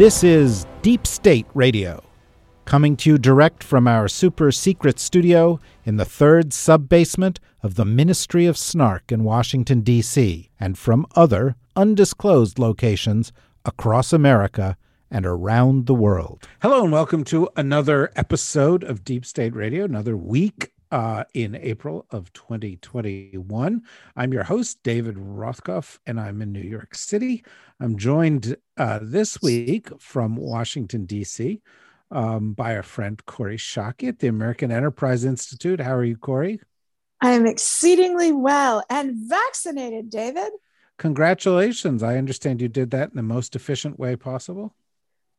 This is Deep State Radio, coming to you direct from our super secret studio in the third sub basement of the Ministry of Snark in Washington, D.C., and from other undisclosed locations across America and around the world. Hello, and welcome to another episode of Deep State Radio, another week uh, in April of 2021. I'm your host, David Rothkopf, and I'm in New York City. I'm joined uh, this week from Washington, D.C. Um, by our friend Corey Schake at the American Enterprise Institute. How are you, Corey? I am exceedingly well and vaccinated, David. Congratulations. I understand you did that in the most efficient way possible.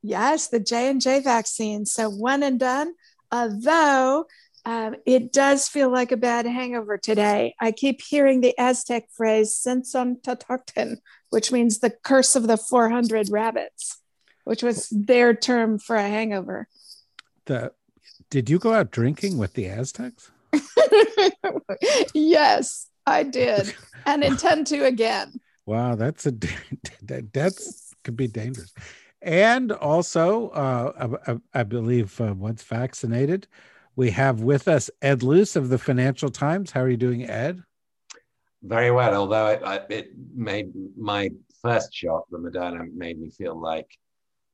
Yes, the J&J vaccine. So one and done. Although um, it does feel like a bad hangover today. I keep hearing the Aztec phrase "Tzotzontaltectli," which means the curse of the 400 rabbits, which was their term for a hangover. The did you go out drinking with the Aztecs? yes, I did, and intend to again. Wow, that's a that that's could be dangerous. And also, uh, I, I, believe uh, once vaccinated, we have with us Ed Luce of the Financial Times. How are you doing, Ed? Very well, although it, it made my first shot, the Moderna, made me feel like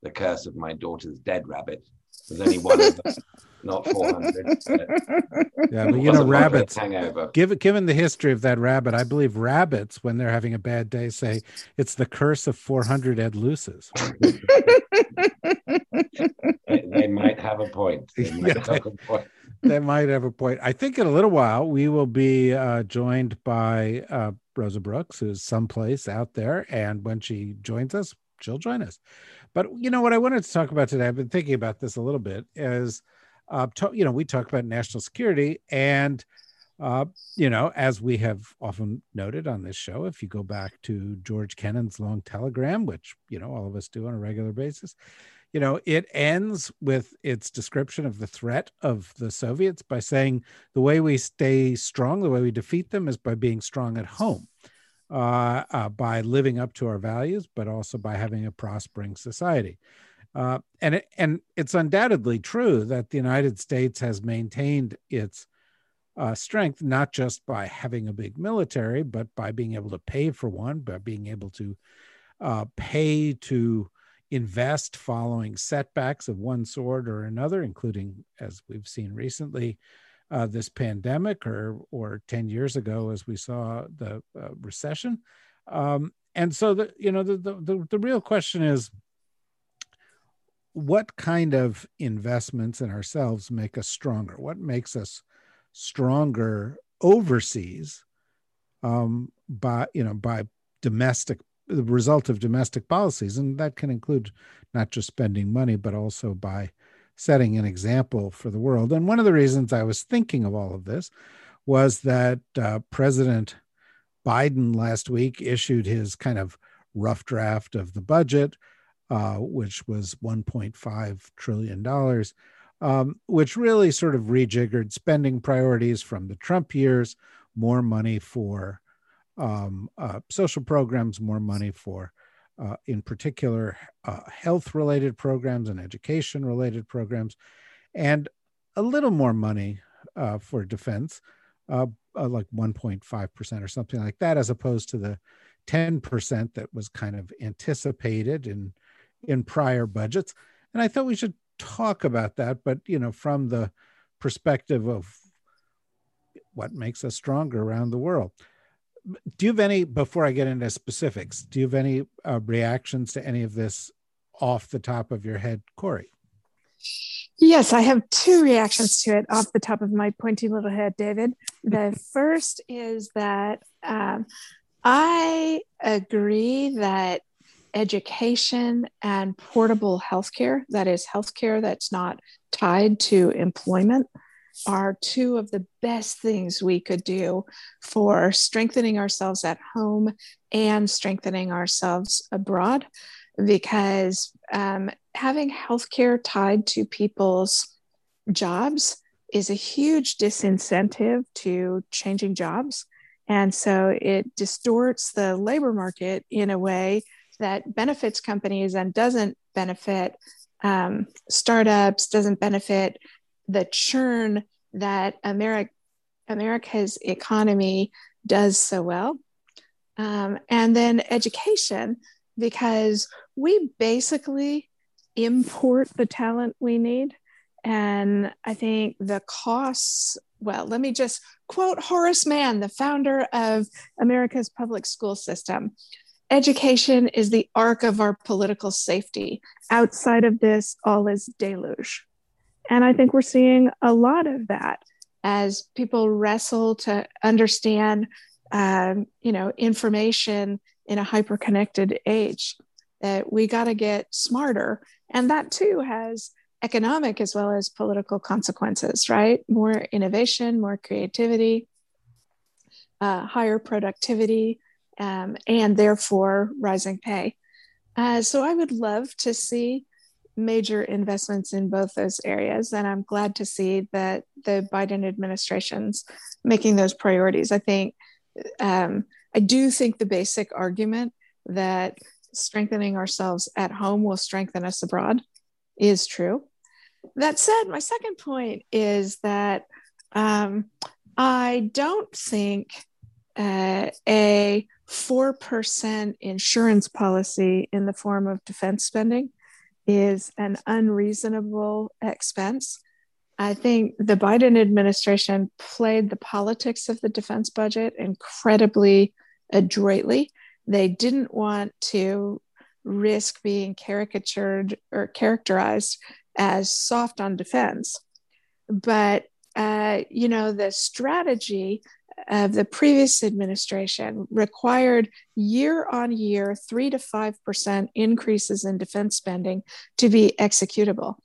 the curse of my daughter's dead rabbit. There's only one of them, not 400. yeah, but you know, rabbits, hangover. Given, given the history of that rabbit, I believe rabbits, when they're having a bad day, say it's the curse of 400 Ed Luces. they, they, might have a point. They might, yeah, have, a point. they might have a point. I think in a little while we will be uh, joined by uh, Rosa Brooks, who's someplace out there. And when she joins us, she'll join us. But you know what I wanted to talk about today, I've been thinking about this a little bit, is uh, to, you know, we talk about national security and uh, you know, as we have often noted on this show, if you go back to George Kennan's long telegram, which, you know, all of us do on a regular basis, you know, it ends with its description of the threat of the Soviets by saying the way we stay strong, the way we defeat them is by being strong at home, uh, uh, by living up to our values, but also by having a prospering society. Uh, and it, and it's undoubtedly true that the United States has maintained its uh, strength not just by having a big military, but by being able to pay for one, by being able to uh, pay to invest following setbacks of one sort or another, including, as we've seen recently, uh, this pandemic, or or ten years ago, as we saw the uh, recession. Um, and so, the you know the, the the real question is, what kind of investments in ourselves make us stronger? What makes us stronger overseas um, by you know by domestic the result of domestic policies, and that can include not just spending money, but also by setting an example for the world. And one of the reasons I was thinking of all of this was that uh, President Biden last week issued his kind of rough draft of the budget, uh, which was $1.5 trillion, um, which really sort of rejiggered spending priorities from the Trump years, more money for um, uh, social programs, more money for, uh, in particular, uh, health related programs and education related programs, and a little more money uh, for defense, uh, like 1.5% or something like that, as opposed to the 10% that was kind of anticipated in, in prior budgets. And I thought we should talk about that, but, you know, from the perspective of what makes us stronger around the world do you have any before i get into specifics do you have any uh, reactions to any of this off the top of your head Corey? yes i have two reactions to it off the top of my pointy little head david the first is that um, i agree that education and portable healthcare, that is, healthcare that's not tied to employment, are two of the best things we could do for strengthening ourselves at home and strengthening ourselves abroad. Because um, having healthcare tied to people's jobs is a huge disincentive to changing jobs. And so it distorts the labor market in a way that benefits companies and doesn't benefit um, startups, doesn't benefit the churn that America, America's economy does so well. Um, and then education, because we basically import the talent we need. And I think the costs, well, let me just quote Horace Mann, the founder of America's public school system. Education is the arc of our political safety. Outside of this, all is deluge. And I think we're seeing a lot of that as people wrestle to understand, um, you know, information in a hyper-connected age. That we got to get smarter, and that too has economic as well as political consequences. Right? More innovation, more creativity, uh, higher productivity, um, and therefore rising pay. Uh, so I would love to see major investments in both those areas. And I'm glad to see that the Biden administration's making those priorities. I think, um, I do think the basic argument that strengthening ourselves at home will strengthen us abroad is true. That said, my second point is that um, I don't think uh, a 4% insurance policy in the form of defense spending is an unreasonable expense. I think the Biden administration played the politics of the defense budget incredibly adroitly. They didn't want to risk being caricatured or characterized as soft on defense. But, uh, you know, the strategy of the previous administration required year on year three to five percent increases in defense spending to be executable.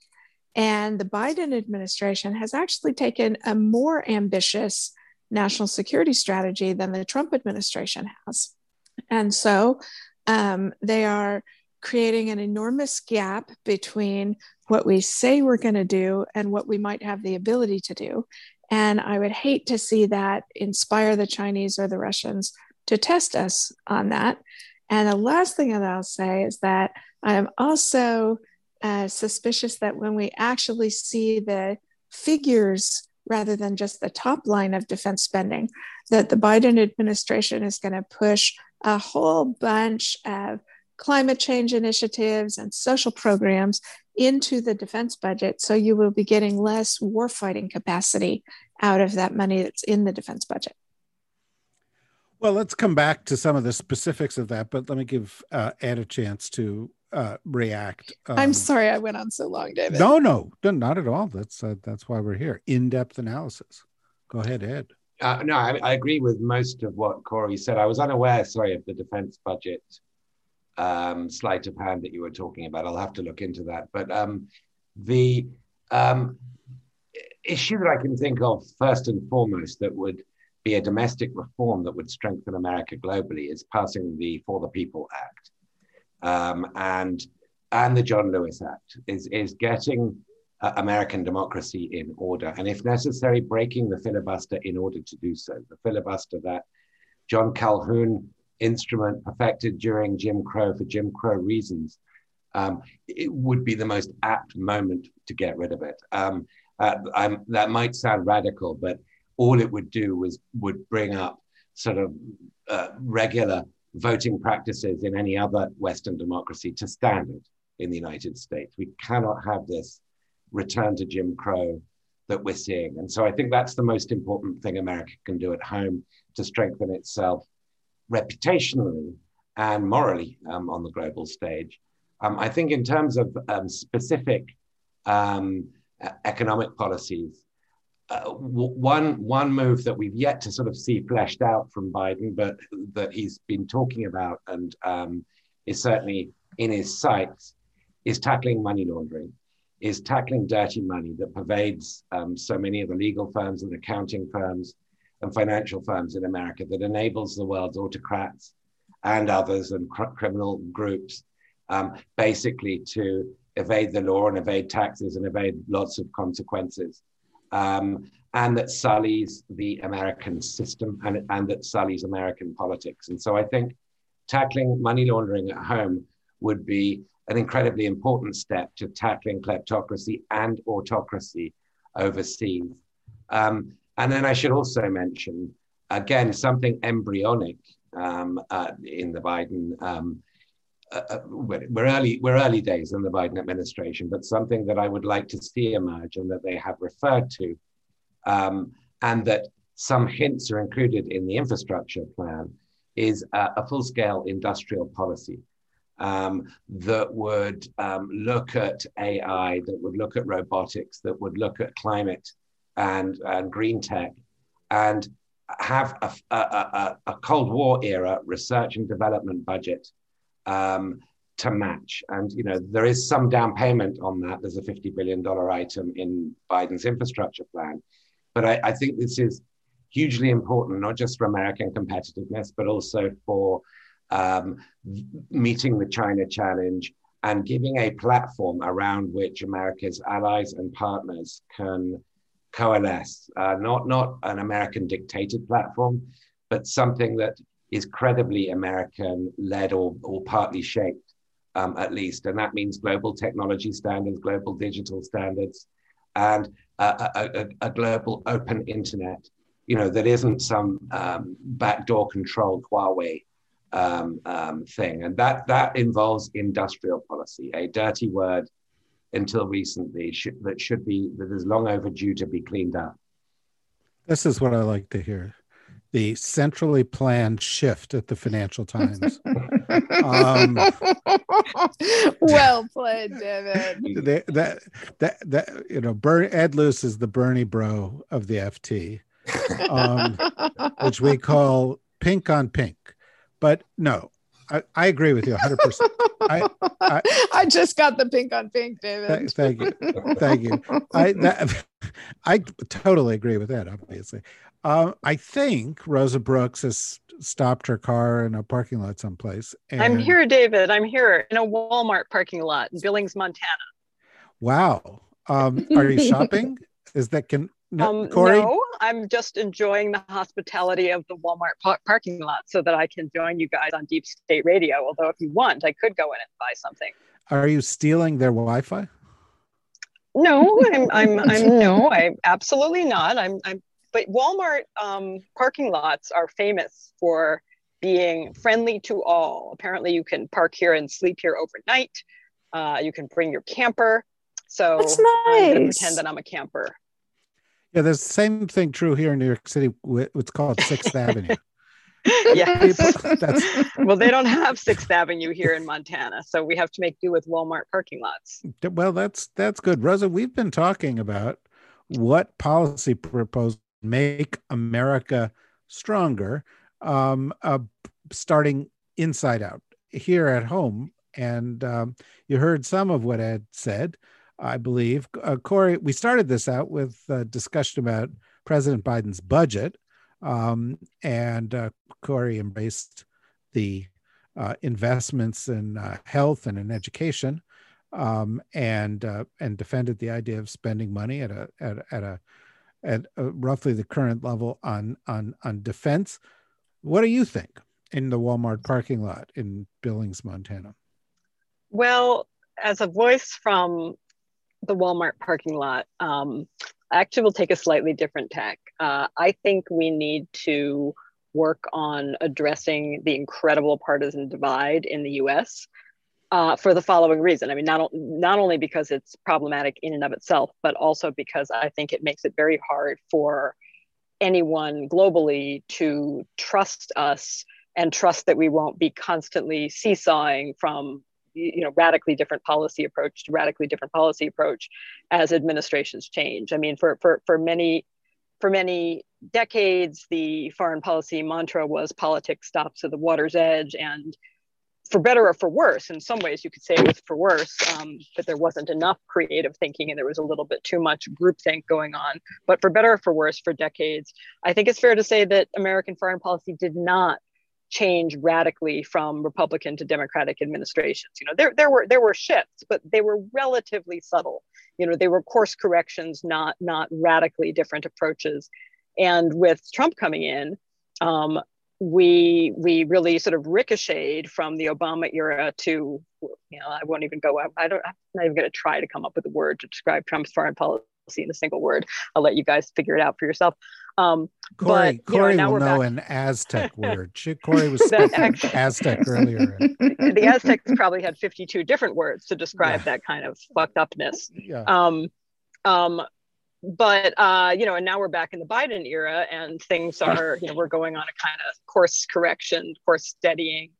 And the Biden administration has actually taken a more ambitious national security strategy than the Trump administration has. And so um, they are creating an enormous gap between what we say we're going to do and what we might have the ability to do. And I would hate to see that inspire the Chinese or the Russians to test us on that. And the last thing that I'll say is that I am also uh, suspicious that when we actually see the figures rather than just the top line of defense spending, that the Biden administration is going to push a whole bunch of climate change initiatives and social programs into the defense budget. So you will be getting less warfighting capacity out of that money that's in the defense budget. Well, let's come back to some of the specifics of that, but let me give uh, Ed a chance to uh, react. Um, I'm sorry I went on so long, David. No, no, not at all. That's uh, that's why we're here. In-depth analysis. Go ahead, Ed. Uh, no, I, I, agree with most of what Corey said. I was unaware, sorry, of the defense budget um, sleight of hand that you were talking about. I'll have to look into that. But um, the um, issue that I can think of first and foremost that would be a domestic reform that would strengthen America globally is passing the For the People Act um, and and the John Lewis Act is is getting uh, American democracy in order and if necessary breaking the filibuster in order to do so. The filibuster that John Calhoun instrument perfected during Jim Crow for Jim Crow reasons, um, it would be the most apt moment to get rid of it. Um, uh, that might sound radical, but all it would do was would bring up sort of uh, regular voting practices in any other Western democracy to standard in the United States. We cannot have this return to Jim Crow that we're seeing. And so I think that's the most important thing America can do at home to strengthen itself reputationally and morally um, on the global stage. Um, I think in terms of um, specific um, economic policies, uh, one one move that we've yet to sort of see fleshed out from Biden, but that he's been talking about and um, is certainly in his sights is tackling money laundering, is tackling dirty money that pervades um, so many of the legal firms and accounting firms and financial firms in America that enables the world's autocrats and others and cr- criminal groups um, basically to evade the law and evade taxes and evade lots of consequences. Um, and that sullies the American system and, and that sullies American politics. And so I think tackling money laundering at home would be an incredibly important step to tackling kleptocracy and autocracy overseas. Um, and then I should also mention, again, something embryonic um, uh, in the Biden. Um, uh, uh we're early. We're early days in the Biden administration, but something that I would like to see emerge, and that they have referred to, um, and that some hints are included in the infrastructure plan, is a, full-scale industrial policy um, that would um, look at AI, that would look at robotics, that would look at climate and, and green tech, and have a, a, a, a Cold War era research and development budget um, to match. And you know there is some down payment on that. There's a fifty billion dollar item in Biden's infrastructure plan, but I, I think this is hugely important, not just for American competitiveness, but also for um, meeting the China challenge and giving a platform around which America's allies and partners can coalesce. Uh, not, not an American dictated platform, but something that is credibly American led or, or partly shaped, um, at least. And that means global technology standards, global digital standards, and a, a, a global open internet. You know, that isn't some um, backdoor controlled Huawei um, um, thing. And that, that involves industrial policy, a dirty word until recently should, that should be, that is long overdue to be cleaned up. This is what I like to hear the centrally planned shift at the Financial Times. um, well played, David. that that that you know, Bern, Ed Luce is the Bernie bro of the FT, um, which we call pink on pink. But no, I, I agree with you 100%. I, I, I, just got the pink on pink, David. Th- thank you. Thank you. I, that, I totally agree with that, obviously. Um, I think Rosa Brooks has stopped her car in a parking lot someplace. And... I'm here, David. I'm here in a Walmart parking lot in Billings, Montana. Wow. Um, are you shopping? Is that can no, um, no, I'm just enjoying the hospitality of the Walmart par- parking lot so that I can join you guys on Deep State Radio. Although, if you want, I could go in and buy something. Are you stealing their Wi-Fi? No, I'm, I'm, I'm no, I absolutely not. I'm, I'm, but Walmart um, parking lots are famous for being friendly to all. Apparently, you can park here and sleep here overnight. Uh, you can bring your camper. So That's nice. I'm going to pretend that I'm a camper. Yeah, there's the same thing true here in New York City. It's called Sixth Avenue. yes. well, they don't have Sixth Avenue here in Montana, so we have to make do with Walmart parking lots. Well, that's that's good, Rosa. We've been talking about what policy proposals make America stronger, um, uh, starting inside out here at home. And um, you heard some of what Ed said. I believe. Uh, Corey, we started this out with a discussion about President Biden's budget, um, and uh, Corey embraced the uh, investments in uh, health and in education, um, and uh, and defended the idea of spending money at a at, at a at a, roughly the current level on on on defense. What do you think in the Walmart parking lot in Billings, Montana? Well, as a voice from the Walmart parking lot, um, I actually will take a slightly different tack. Uh, I think we need to work on addressing the incredible partisan divide in the US uh, for the following reason. I mean, not, not only because it's problematic in and of itself, but also because I think it makes it very hard for anyone globally to trust us and trust that we won't be constantly seesawing from you know radically different policy approach to radically different policy approach as administrations change i mean for for for many for many decades the foreign policy mantra was politics stops at the water's edge and for better or for worse. In some ways, you could say it was for worse, um, but there wasn't enough creative thinking and there was a little bit too much groupthink going on. But for better or for worse, for decades, I think it's fair to say that American foreign policy did not change radically from Republican to Democratic administrations. You know, there there were there were shifts, but they were relatively subtle. You know, they were course corrections, not not radically different approaches. And with Trump coming in, um, we we really sort of ricocheted from the Obama era to you know I won't even go I don't I'm not even going to try to come up with a word to describe Trump's foreign policy in a single word. I'll let you guys figure it out for yourself. Um, Corey, but, Corey know, will know an Aztec word. She, Corey was speaking actually, Aztec earlier. the Aztecs probably had 52 different words to describe yeah. that kind of fucked upness. Yeah. Um, um, but uh, you know, and now we're back in the Biden era, and things are, you know, we're going on a kind of course correction, course steadying.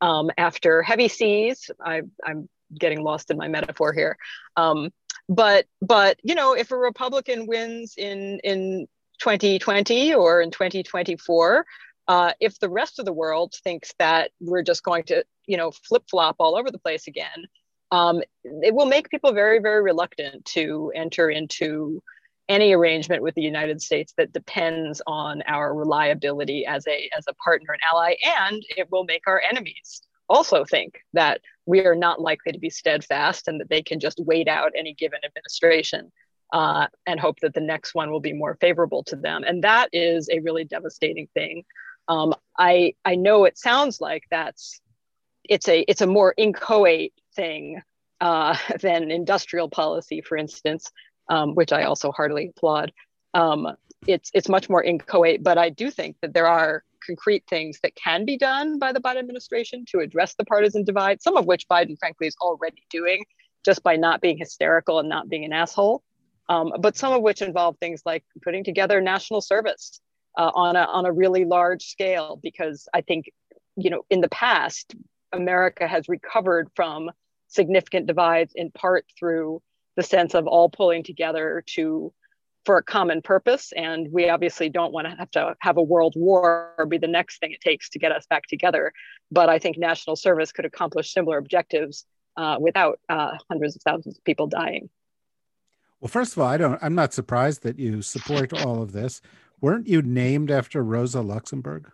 Um, after heavy seas, I, I'm getting lost in my metaphor here. Um, but but you know, if a Republican wins in in 2020 or in 2024, uh, if the rest of the world thinks that we're just going to you know flip flop all over the place again, um, it will make people very very reluctant to enter into any arrangement with the United States that depends on our reliability as a as a partner and ally, and it will make our enemies also think that we are not likely to be steadfast and that they can just wait out any given administration uh, and hope that the next one will be more favorable to them. And that is a really devastating thing. Um, I I know it sounds like that's it's a it's a more inchoate thing uh, than industrial policy, for instance um, which I also heartily applaud. Um, it's it's much more inchoate, but I do think that there are concrete things that can be done by the Biden administration to address the partisan divide. Some of which Biden, frankly, is already doing just by not being hysterical and not being an asshole. Um, but some of which involve things like putting together national service uh, on a on a really large scale. Because I think, you know, in the past, America has recovered from significant divides in part through the sense of all pulling together to for a common purpose and we obviously don't want to have to have a world war or be the next thing it takes to get us back together. But i think national service could accomplish similar objectives uh, without uh, hundreds of thousands of people dying. Well first of all i don't i'm not surprised that you support all of this. Weren't you named after rosa luxemburg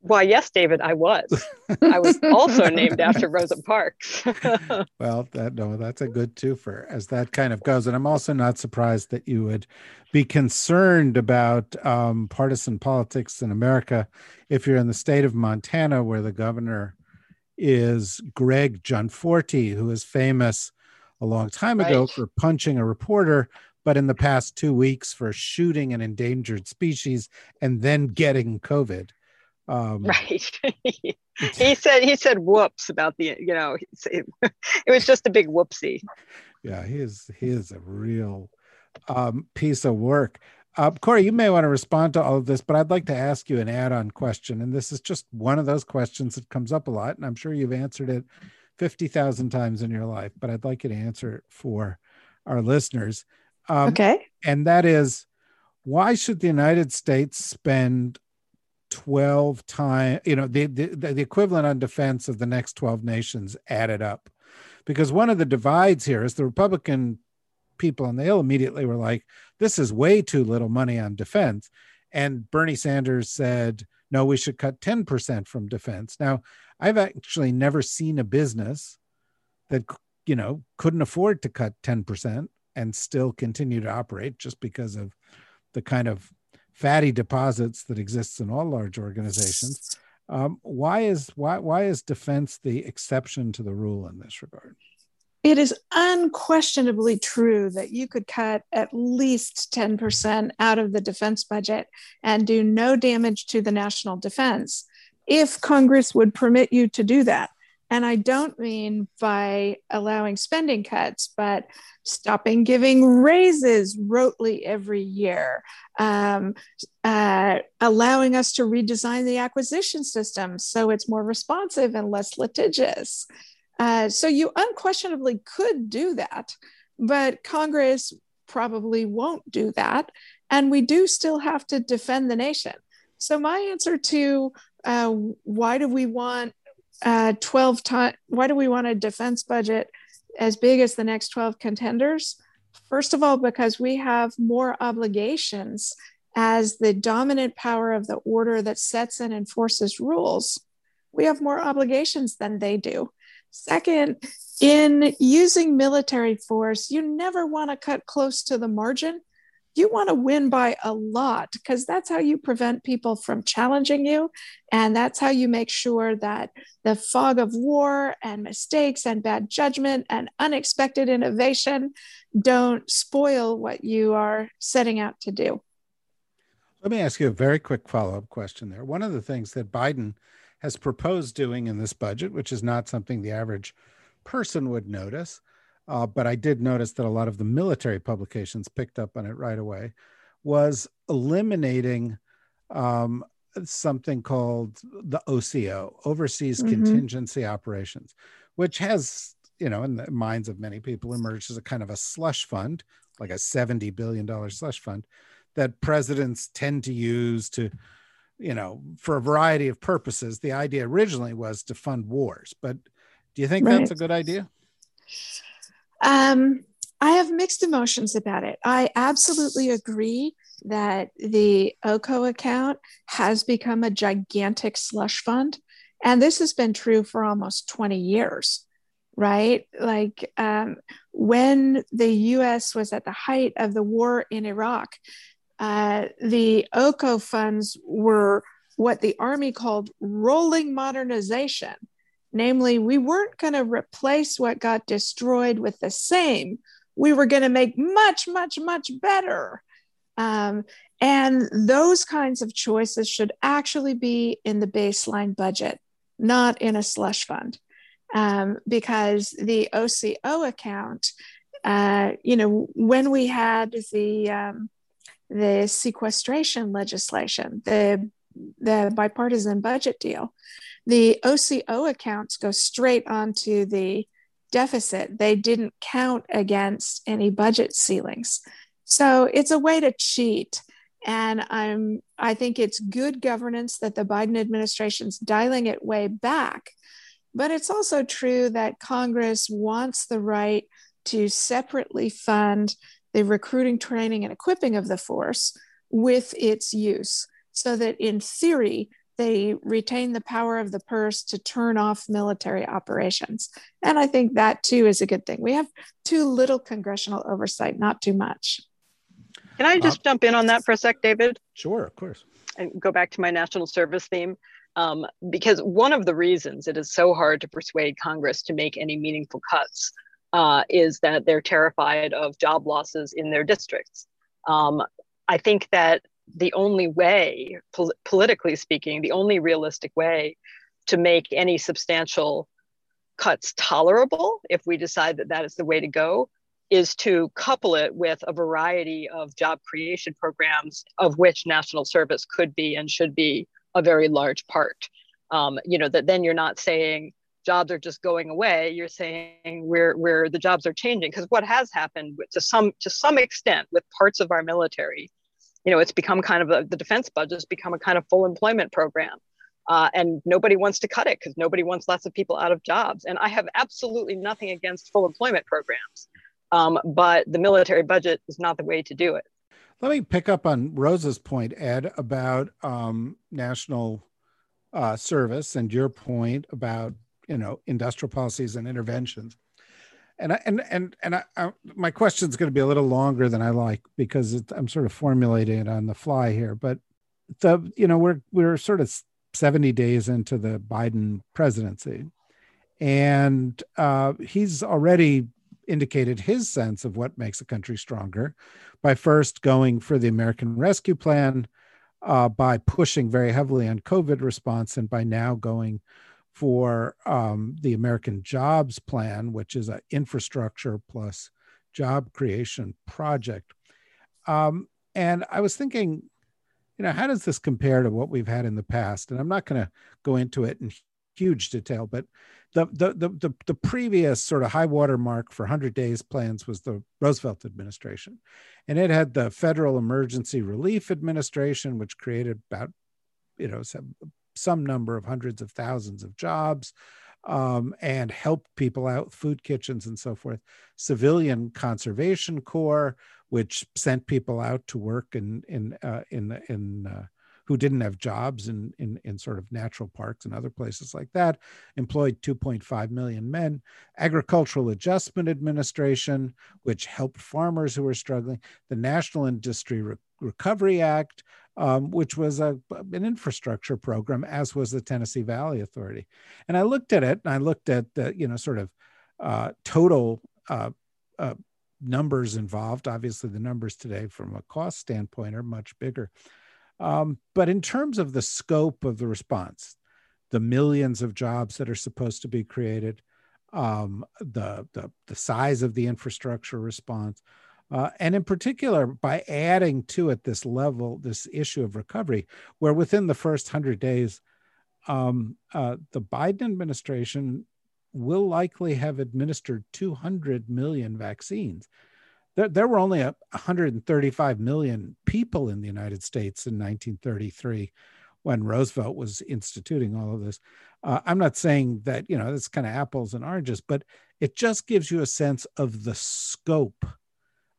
why, yes, David, I was. I was also named after Rosa Parks. well, that no, that's a good twofer as that kind of goes. And I'm also not surprised that you would be concerned about um, partisan politics in America if you're in the state of Montana, where the governor is Greg Gianforte, who is famous a long time ago right. for punching a reporter but in the past two weeks for shooting an endangered species and then getting COVID. Um, right. he said he said whoops about the you know it, it was just a big whoopsie. Yeah, he is he is a real um, piece of work. Uh, Corey, you may want to respond to all of this, but I'd like to ask you an add-on question, and this is just one of those questions that comes up a lot, and I'm sure you've answered it fifty thousand times in your life, but I'd like you to answer it for our listeners. Um, okay. And that is, why should the United States spend 12 times, you know, the, the, the equivalent on defense of the next 12 nations added up. Because one of the divides here is the Republican people on the Hill immediately were like, this is way too little money on defense. And Bernie Sanders said, no, we should cut 10% from defense. Now, I've actually never seen a business that, you know, couldn't afford to cut 10% and still continue to operate just because of the kind of fatty deposits that exists in all large organizations. Um, why is why why is defense the exception to the rule in this regard? It is unquestionably true that you could cut at least 10% out of the defense budget and do no damage to the national defense if Congress would permit you to do that. And I don't mean by allowing spending cuts, but stopping giving raises rotely every year, um, uh, allowing us to redesign the acquisition system so it's more responsive and less litigious. Uh, so you unquestionably could do that, but Congress probably won't do that. And we do still have to defend the nation. So, my answer to uh, why do we want uh, 12 times? Why do we want a defense budget as big as the next 12 contenders? First of all, because we have more obligations as the dominant power of the order that sets and enforces rules. We have more obligations than they do. Second, in using military force, you never want to cut close to the margin. You want to win by a lot because that's how you prevent people from challenging you. And that's how you make sure that the fog of war and mistakes and bad judgment and unexpected innovation don't spoil what you are setting out to do. Let me ask you a very quick follow up question there. One of the things that Biden has proposed doing in this budget, which is not something the average person would notice, uh, but I did notice that a lot of the military publications picked up on it right away, was eliminating um, something called the OCO, Overseas mm-hmm. Contingency Operations, which has, you know, in the minds of many people, emerged as a kind of a slush fund, like a $70 billion slush fund that presidents tend to use to you know for a variety of purposes the idea originally was to fund wars but do you think right. that's a good idea um, i have mixed emotions about it i absolutely agree that the oco account has become a gigantic slush fund and this has been true for almost 20 years right like um, when the us was at the height of the war in iraq uh, the OCO funds were what the Army called rolling modernization. Namely, we weren't going to replace what got destroyed with the same. We were going to make much, much, much better. Um, and those kinds of choices should actually be in the baseline budget, not in a slush fund. Um, because the OCO account, uh, you know, when we had the um, the sequestration legislation, the, the bipartisan budget deal. The OCO accounts go straight onto the deficit. They didn't count against any budget ceilings. So it's a way to cheat. And I'm I think it's good governance that the Biden administration's dialing it way back. But it's also true that Congress wants the right to separately fund the recruiting, training, and equipping of the force with its use, so that in theory, they retain the power of the purse to turn off military operations. And I think that too is a good thing. We have too little congressional oversight, not too much. Can I just uh, jump in on that for a sec, David? Sure, of course. And go back to my national service theme. Um, because one of the reasons it is so hard to persuade Congress to make any meaningful cuts uh, is that they're terrified of job losses in their districts. Um, I think that the only way, pol- politically speaking, the only realistic way to make any substantial cuts tolerable, if we decide that that is the way to go, is to couple it with a variety of job creation programs, of which national service could be and should be a very large part. Um, you know, that then you're not saying, jobs are just going away you're saying where where the jobs are changing because what has happened to some to some extent with parts of our military you know it's become kind of a, the defense budget has become a kind of full employment program. Uh, and nobody wants to cut it because nobody wants lots of people out of jobs. And i have absolutely nothing against full employment programs um, but the military budget is not the way to do it. Let me pick up on rosa's point ed about um, national uh, service and your point about you know industrial policies and interventions and I, and and and I, I, my question is going to be a little longer than I like because it, I'm sort of formulating it on the fly here. But the you know we're we're sort of 70 days into the Biden presidency, and uh, he's already indicated his sense of what makes a country stronger by first going for the American Rescue Plan, uh, by pushing very heavily on COVID response, and by now going for um, the American Jobs Plan, which is an infrastructure plus job creation project. Um, and I was thinking, you know, how does this compare to what we've had in the past? And I'm not going to go into it in huge detail, but the, the the the the, previous sort of high water mark for 100 days plans was the Roosevelt administration, and it had the Federal Emergency Relief Administration, which created about you know some number of hundreds of thousands of jobs um, and helped people out food kitchens and so forth. Civilian Conservation Corps, which sent people out to work in in uh, in in uh, who didn't have jobs in, in, in sort of natural parks and other places like that, employed 2.5 million men. Agricultural Adjustment Administration, which helped farmers who were struggling. The National Industry Re- Recovery Act, um, which was a, an infrastructure program, as was the Tennessee Valley Authority. And I looked at it and I looked at the, you know, sort of uh, total uh, uh, numbers involved. Obviously, the numbers today from a cost standpoint are much bigger. Um, but in terms of the scope of the response, the millions of jobs that are supposed to be created, um, the, the, the size of the infrastructure response, uh, and in particular by adding to it this level, this issue of recovery, where within the first hundred days, um, uh, the Biden administration will likely have administered 200 million vaccines there, there were only a 135 million people in the United States in 1933 when Roosevelt was instituting all of this. Uh, I'm not saying that, you know, it's kind of apples and oranges, but it just gives you a sense of the scope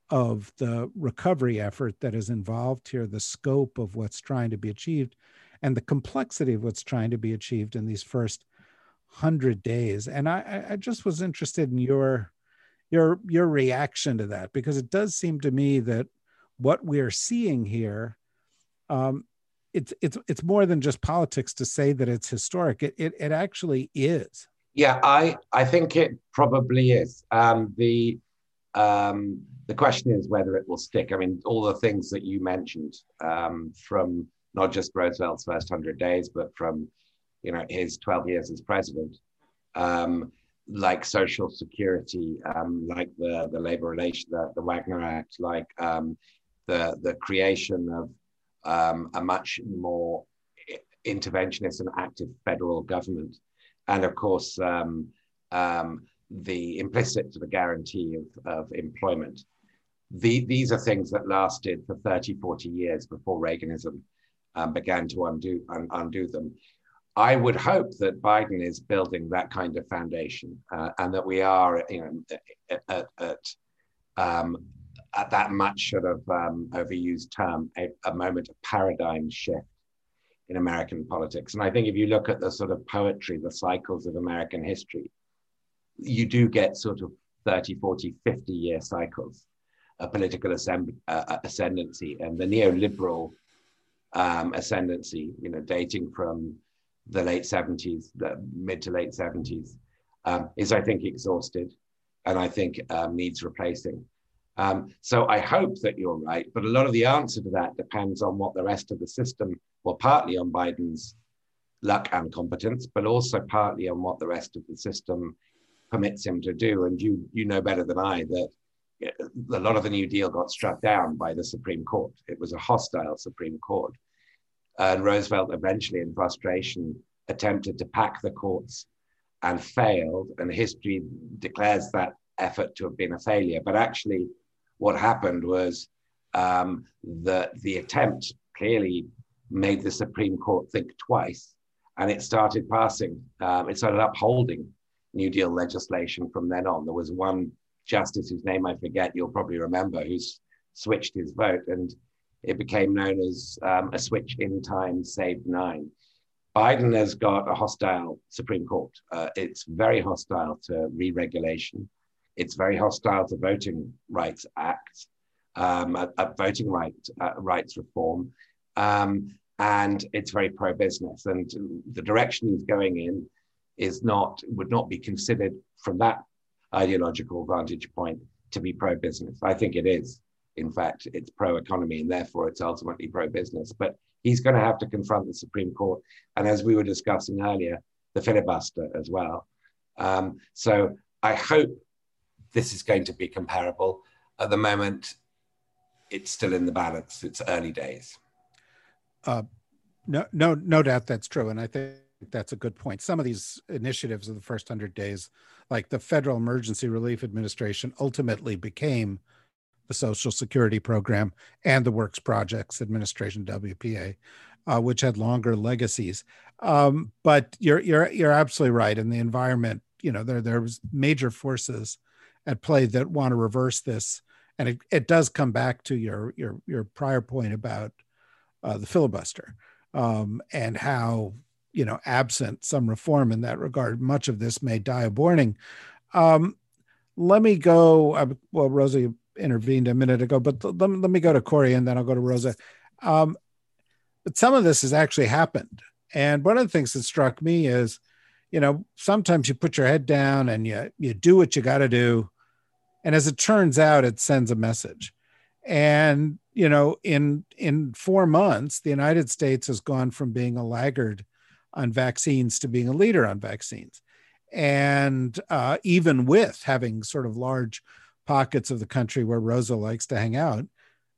of the recovery effort that is involved here, the scope of what's trying to be achieved, and the complexity of what's trying to be achieved in these first hundred days. And I, I just was interested in your your your reaction to that because it does seem to me that what we're seeing here um, it's it's it's more than just politics to say that it's historic. It it, it actually is. Yeah i i think it probably is. Um, the um, the question is whether it will stick. I mean all the things that you mentioned um, from not just roosevelt's first 100 days but from you know his 12 years as president um, like social security, um, like the the labor relation, the, the Wagner Act, like um, the the creation of um, a much more interventionist and active federal government, and of course um, um, the implicit to the guarantee of, of employment. The, these are things that lasted for 30, 40 years before Reaganism um, began to undo, un, undo them. I would hope that Biden is building that kind of foundation uh, and that we are, you know, at, at, um, at that much sort of um, overused term, a, a, moment of paradigm shift in American politics. And I think if you look at the sort of poetry, the cycles of American history, you do get sort of 30, 40, 50 year cycles of political ascend- uh, ascendancy and the neoliberal um, ascendancy, you know, dating from the late 70s, the mid to late 70s, um, is I think exhausted and I think um, needs replacing. Um, so I hope that you're right, but a lot of the answer to that depends on what the rest of the system, well, partly on Biden's luck and competence, but also partly on what the rest of the system permits him to do. And you, you know better than I that a lot of the New Deal got struck down by the Supreme Court. It was a hostile Supreme Court. And Roosevelt eventually, in frustration, attempted to pack the courts and failed. And history declares that effort to have been a failure. But actually, what happened was um, that the attempt clearly made the Supreme Court think twice, and it started passing, um, it started upholding New Deal legislation from then on. There was one justice whose name I forget, you'll probably remember, who's switched his vote. And it became known as um, a switch in time saved nine. Biden has got a hostile Supreme Court. Uh, it's very hostile to re-regulation. It's very hostile to Voting Rights Act, um, a, a voting right, uh, rights reform, um, and it's very pro-business. And the direction he's going in is not would not be considered from that ideological vantage point to be pro-business. I think it is in fact, it's pro economy and therefore it's ultimately pro business. But he's going to have to confront the Supreme Court. And as we were discussing earlier, the filibuster as well. Um, so I hope this is going to be comparable. At the moment, it's still in the balance. It's early days. Uh, no, no, no doubt that's true, and I think that's a good point. Some of these initiatives of the first hundred days, like the Federal Emergency Relief Administration, ultimately became the Social Security Program, and the Works Projects Administration, WPA, uh, which had longer legacies. Um, but you're you're you're absolutely right. In the environment, you know, there there's major forces at play that want to reverse this, and it, it does come back to your your your prior point about uh, the filibuster um, and how you know absent some reform in that regard, much of this may die of boring. Um, let me go. Uh, well, Rosa intervened a minute ago, but let me, let me go to Corey and then I'll go to Rosa. Um, but some of this has actually happened. And one of the things that struck me is, you know, sometimes you put your head down and you you do what you got to do, and as it turns out, it sends a message. And you know, in in four months, the United States has gone from being a laggard on vaccines to being a leader on vaccines, and uh, even with having sort of large pockets of the country where Rosa likes to hang out,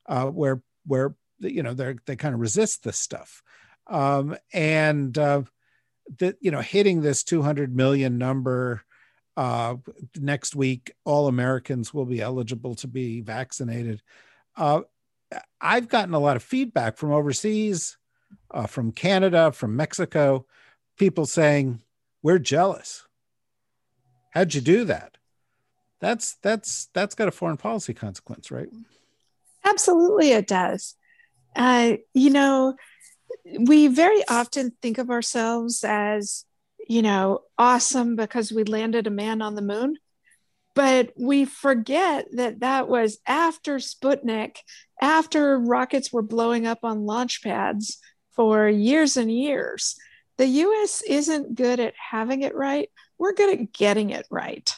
uh, where where you know they they kind of resist this stuff, um, and uh, that you know hitting this 200 million number uh, next week, all Americans will be eligible to be vaccinated. Uh, I've gotten a lot of feedback from overseas, uh, from Canada, from Mexico, people saying we're jealous. How'd you do that? that's that's that's got a foreign policy consequence, right? Absolutely, it does. Uh, you know, we very often think of ourselves as, you know, awesome because we landed a man on the moon. But we forget that that was after Sputnik, after rockets were blowing up on launch pads for years and years. The US isn't good at having it right. We're good at getting it right.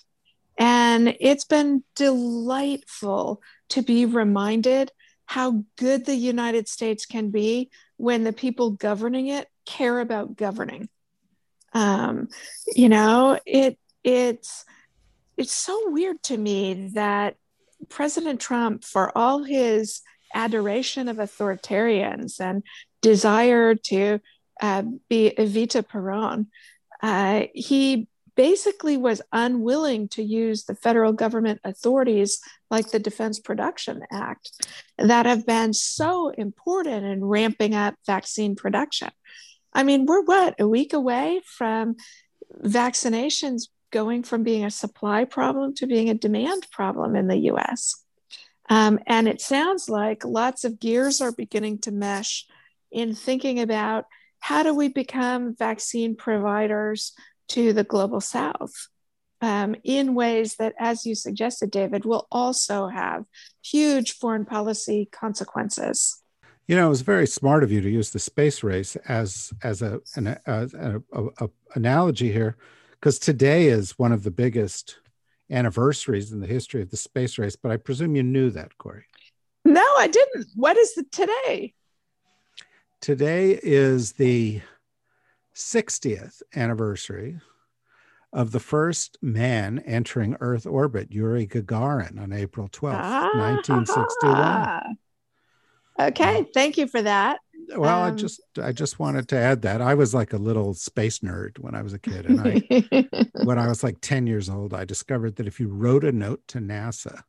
And it's been delightful to be reminded how good the United States can be when the people governing it care about governing. Um, you know, it it's it's so weird to me that President Trump, for all his adoration of authoritarians and desire to uh, be Evita Peron, uh, he basically was unwilling to use the federal government authorities like the Defense Production Act that have been so important in ramping up vaccine production. I mean, we're what, a week away from vaccinations going from being a supply problem to being a demand problem in the US. Um, and it sounds like lots of gears are beginning to mesh in thinking about how do we become vaccine providers to the global south um, in ways that, as you suggested, David, will also have huge foreign policy consequences. You know, it was very smart of you to use the space race as as a an a, a, a, analogy here, because today is one of the biggest anniversaries in the history of the space race. But I presume you knew that, Corey. No, I didn't. What is the today? Today is the 60th anniversary of the first man entering Earth orbit, Yuri Gagarin, on April 12th, ah, 1961. Okay, thank you for that. Well, um, I just I just wanted to add that I was like a little space nerd when I was a kid, and I when I was like 10 years old, I discovered that if you wrote a note to NASA,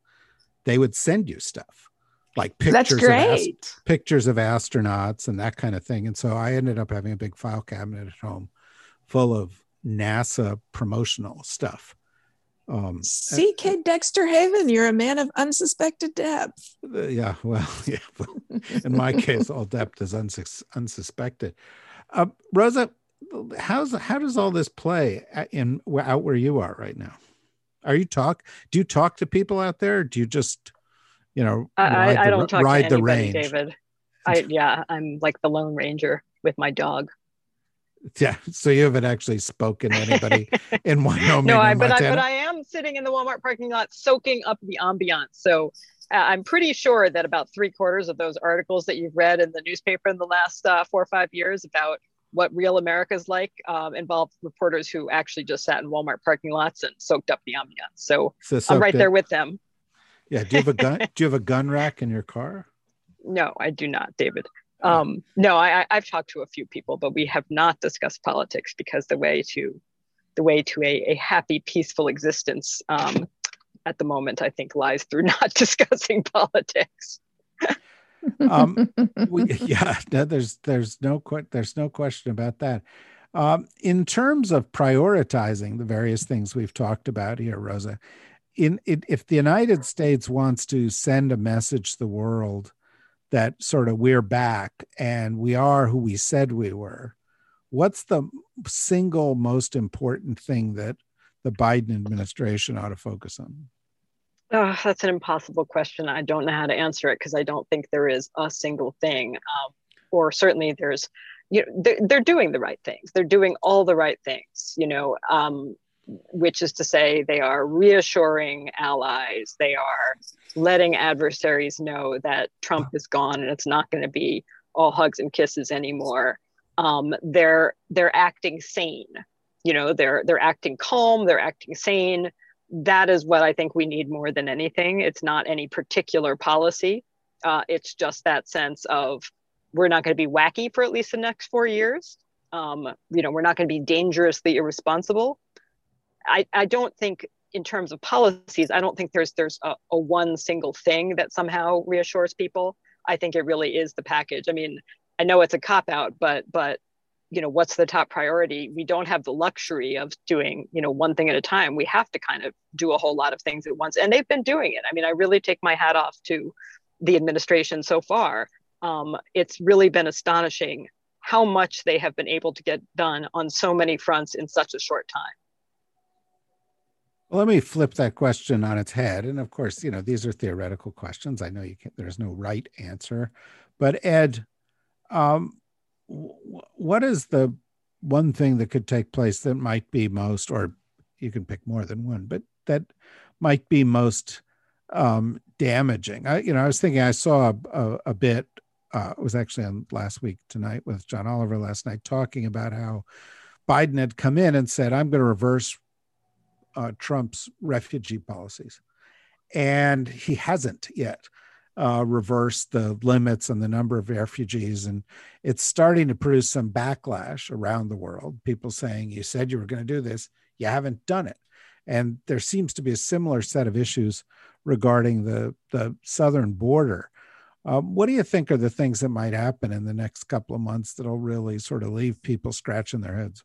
they would send you stuff like pictures of ast- pictures of astronauts and that kind of thing. And so I ended up having a big file cabinet at home full of NASA promotional stuff. Um, See, Kate Dexter Haven, you're a man of unsuspected depth. Uh, yeah, well, yeah. in my case, all depth is unsus- unsuspected. Uh, Rosa, how's how does all this play in out where you are right now? Are you talk? Do you talk to people out there? do you just you know, I, I, don't talk ride to anybody, David. I yeah, I'm like the Lone Ranger with my dog. Yeah, so you haven't actually spoken to anybody in Wyoming. no, I, but I but I am sitting in the Walmart parking lot, soaking up the ambiance. So uh, I'm pretty sure that about three quarters of those articles that you've read in the newspaper in the last uh, four or five years about what real America is like um, involve reporters who actually just sat in Walmart parking lots and soaked up the ambiance. So, so I'm right there with them. Yeah. Do you have a gun? do you have a gun rack in your car? No, I do not, David. Um, no, I, I've talked to a few people, but we have not discussed politics because the way to the way to a, a happy, peaceful existence um, at the moment, I think, lies through not discussing politics. um, we, yeah, no, there's there's no there's no question about that. Um, in terms of prioritizing the various things we've talked about here, Rosa, in it, if the United States wants to send a message to the world that sort of we're back and we are who we said we were, what's the single most important thing that the Biden administration ought to focus on? Oh, that's an impossible question. I don't know how to answer it because I don't think there is a single thing, um, or certainly there's, you know, they're, they're, doing the right things. They're doing all the right things. You know, um, which is to say they are reassuring allies. They are letting adversaries know that trump is gone and it's not going to be all hugs and kisses anymore. Um, they're they're acting sane. You know they're they're acting calm they're acting sane. That is what i think we need more than anything. It's not any particular policy. Uh, it's just that sense of we're not going to be wacky for at least the next four years. Um, you know we're not going to be dangerously irresponsible I, I don't think in terms of policies, I don't think there's there's a, a one single thing that somehow reassures people. I think it really is the package. I mean, I know it's a cop out, but but you know what's the top priority? We don't have the luxury of doing you know one thing at a time. We have to kind of do a whole lot of things at once and they've been doing it. I mean i really take my hat off to the administration so far. Um, it's really been astonishing how much they have been able to get done on so many fronts in such a short time well, let me flip that question on its head. And of course, you know, these are theoretical questions. I know you can't, there's no right answer. But Ed, um, w- what is the one thing that could take place that might be most, or you can pick more than one, but that might be most um, damaging? I, you know, I was thinking I saw a, a, a bit, uh, it was actually on last week tonight with John Oliver last night talking about how Biden had come in and said, I'm going to reverse uh, Trump's refugee policies. And he hasn't yet uh, reversed the limits on the number of refugees. And it's starting to produce some backlash around the world. People saying, You said you were going to do this, you haven't done it. And there seems to be a similar set of issues regarding the, the southern border. Um, what do you think are the things that might happen in the next couple of months that'll really sort of leave people scratching their heads?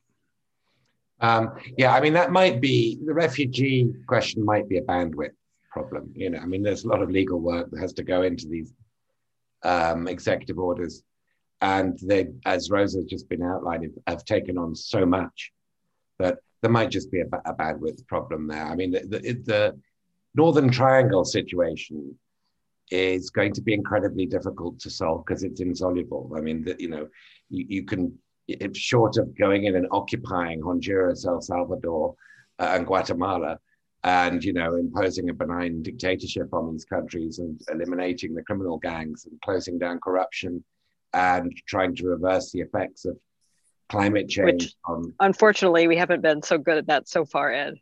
Um, yeah, I mean, that might be the refugee question, might be a bandwidth problem. You know, I mean, there's a lot of legal work that has to go into these um, executive orders. And they, as Rosa has just been outlined, have taken on so much that there might just be a, a bandwidth problem there. I mean, the, the, the Northern Triangle situation is going to be incredibly difficult to solve because it's insoluble. I mean, the, you know, you, you can if short of going in and occupying Honduras, El Salvador, uh, and Guatemala, and you know imposing a benign dictatorship on these countries and eliminating the criminal gangs and closing down corruption and trying to reverse the effects of climate change Which, on unfortunately we haven't been so good at that so far ed.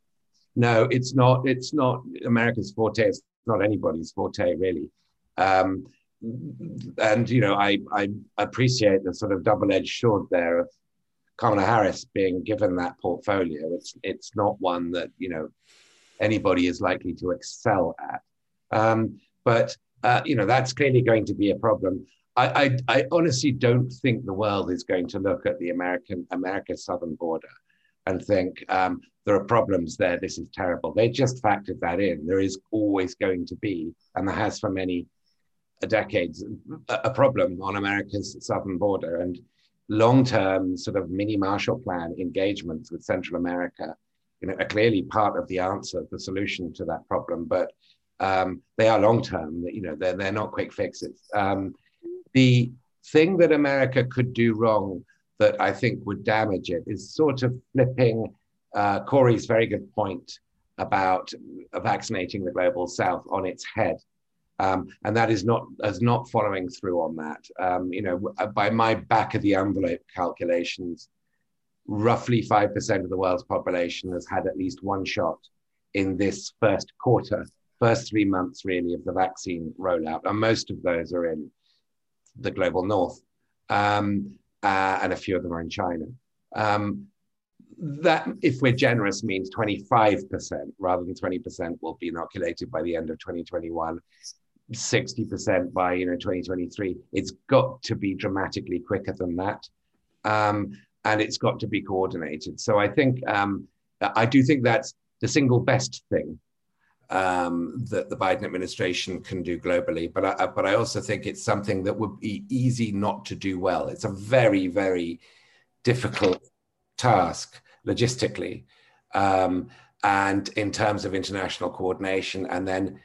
No it's not it's not america's forte. It's not anybody's forte really. Um, and you know, I I appreciate the sort of double-edged sword there of Kamala Harris being given that portfolio. It's it's not one that you know anybody is likely to excel at. Um, but uh, you know, that's clearly going to be a problem. I, I, I honestly don't think the world is going to look at the American America's southern border and think um, there are problems there. This is terrible. They just factored that in. There is always going to be, and there has for many decades a problem on America's southern border and long-term sort of mini Marshall Plan engagements with Central America, you know, are clearly part of the answer, the solution to that problem. But um, they are long-term. You know, they're they're not quick fixes. Um, the thing that America could do wrong that I think would damage it is sort of flipping uh, Corey's very good point about vaccinating the global south on its head. Um, and that is not as not following through on that. Um, you know, by my back of the envelope calculations, roughly five percent of the world's population has had at least one shot in this first quarter, first three months really of the vaccine rollout, and most of those are in the global north, um, uh, and a few of them are in China. Um, that, if we're generous, means 25% rather than 20% will be inoculated by the end of 2021. 60% by you know 2023 it's got to be dramatically quicker than that um, and it's got to be coordinated. So I think um, I do think that's the single best thing um, that the Biden administration can do globally. But I, but I also think it's something that would be easy not to do well. It's a very very difficult task logistically, um, and in terms of international coordination, and then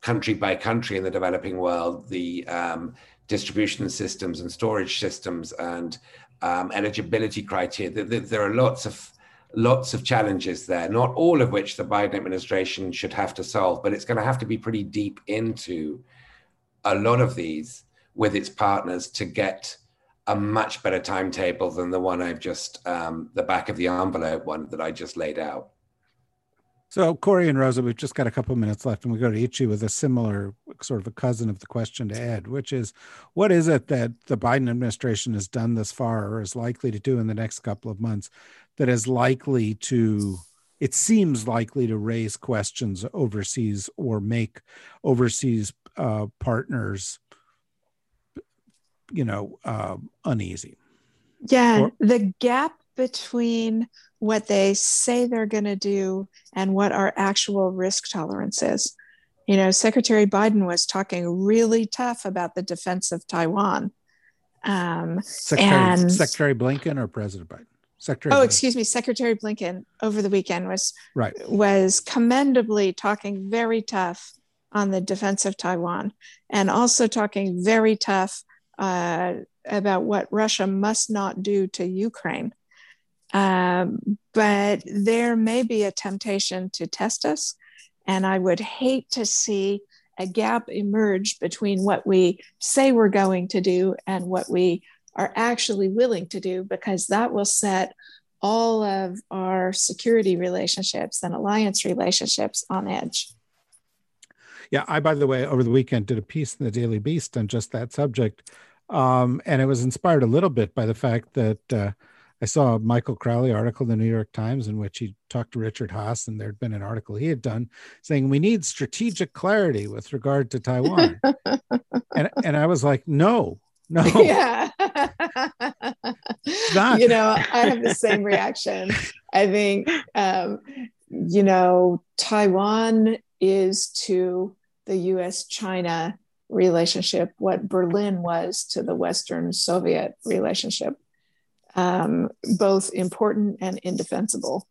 country by country in the developing world, the um, distribution systems and storage systems and um, eligibility criteria. There are lots of lots of challenges there, not all of which the Biden administration should have to solve, but it's going to have to be pretty deep into a lot of these with its partners to get a much better timetable than the one I've just, um, the back of the envelope one that I just laid out. So, Corey and Rosa, we've just got a couple of minutes left, and we go to Ichi with a similar sort of a cousin of the question to Ed, which is what is it that the Biden administration has done thus far or is likely to do in the next couple of months that is likely to, it seems likely to raise questions overseas or make overseas uh, partners, you know, uh, uneasy? Yeah, or, the gap between what they say they're going to do and what our actual risk tolerance is. You know, Secretary Biden was talking really tough about the defense of Taiwan. Um, Secretary, and, Secretary Blinken or President Biden? Secretary. Oh, Blinken. excuse me, Secretary Blinken over the weekend was right was commendably talking very tough on the defense of Taiwan, and also talking very tough uh, about what Russia must not do to Ukraine. Um, but there may be a temptation to test us. And I would hate to see a gap emerge between what we say we're going to do and what we are actually willing to do, because that will set all of our security relationships and alliance relationships on edge. Yeah, I, by the way, over the weekend did a piece in the Daily Beast on just that subject. Um, and it was inspired a little bit by the fact that uh, I saw a Michael Crowley article in the New York Times in which he talked to Richard Haass, and there'd been an article he had done saying we need strategic clarity with regard to Taiwan. and and I was like, no, no. Yeah. Not. You know, I have the same reaction. I think um, you know, Taiwan is to the US China relationship what Berlin was to the Western Soviet relationship um, both important and indefensible.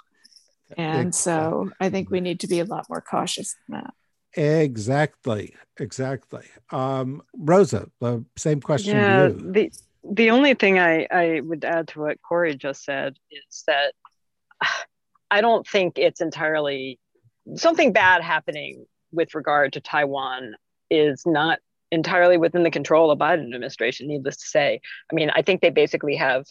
And so I think we need to be a lot more cautious than that. Exactly. Exactly. Um, Rosa, the same question. Yeah. The, the only thing I, I would add to what Corey just said is that I don't think it's entirely something bad happening with regard to Taiwan is not entirely within the control of Biden administration, needless to say. I mean, I think they basically have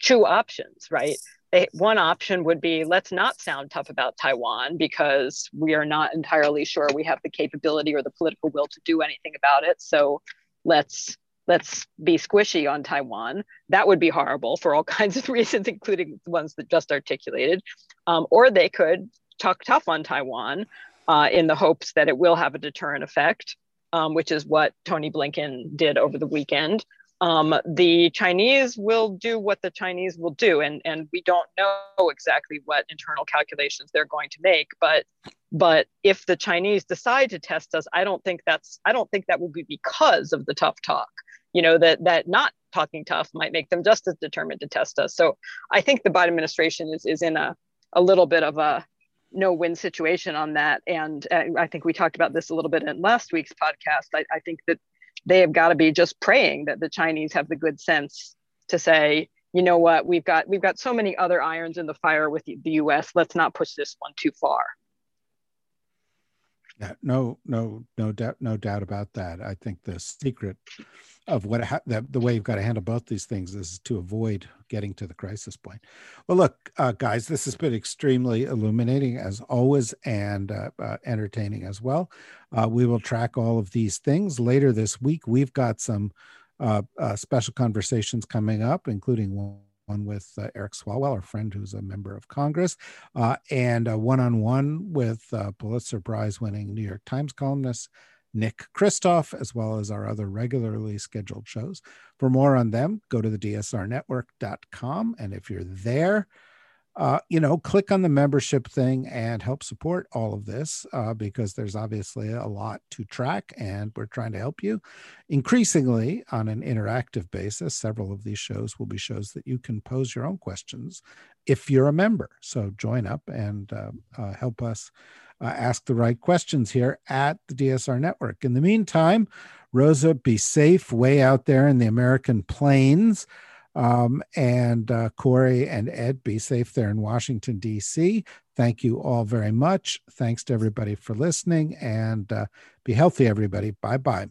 two options, right? They, one option would be let's not sound tough about Taiwan because we are not entirely sure we have the capability or the political will to do anything about it. So let's let's be squishy on Taiwan. That would be horrible for all kinds of reasons, including the ones that just articulated. Um, or they could talk tough on Taiwan uh, in the hopes that it will have a deterrent effect, um, which is what Tony Blinken did over the weekend um, the Chinese will do what the Chinese will do, and and we don't know exactly what internal calculations they're going to make. But but if the Chinese decide to test us, I don't think that's I don't think that will be because of the tough talk. You know that that not talking tough might make them just as determined to test us. So I think the Biden administration is is in a a little bit of a no win situation on that. And uh, I think we talked about this a little bit in last week's podcast. I, I think that they have got to be just praying that the Chinese have the good sense to say, you know what, we've got we've got so many other irons in the fire with the, U.S. Let's not push this one too far. Yeah, no, no, no doubt, no doubt about that. I think the secret of what ha- that the way you've got to handle both these things is to avoid getting to the crisis point. Well, look, uh, guys, this has been extremely illuminating as always and uh, uh, entertaining as well. Uh, we will track all of these things later this week. We've got some uh, uh, special conversations coming up, including one one with uh, Eric Swalwell, our friend who's a member of Congress, uh, and one on one with uh, Pulitzer Prize winning New York Times columnist Nick Kristof, as well as our other regularly scheduled shows. For more on them, go to the dsrnetwork.com. And if you're there, uh, you know, click on the membership thing and help support all of this uh, because there's obviously a lot to track and we're trying to help you. Increasingly, on an interactive basis, several of these shows will be shows that you can pose your own questions if you're a member. So join up and uh, uh help us uh, ask the right questions here at the DSR Network. In the meantime, Rosa, be safe way out there in the American plains. Um, and uh, Corey and Ed, be safe there in Washington, D.C. Thank you all very much. Thanks to everybody for listening and uh, be healthy, everybody. Bye bye.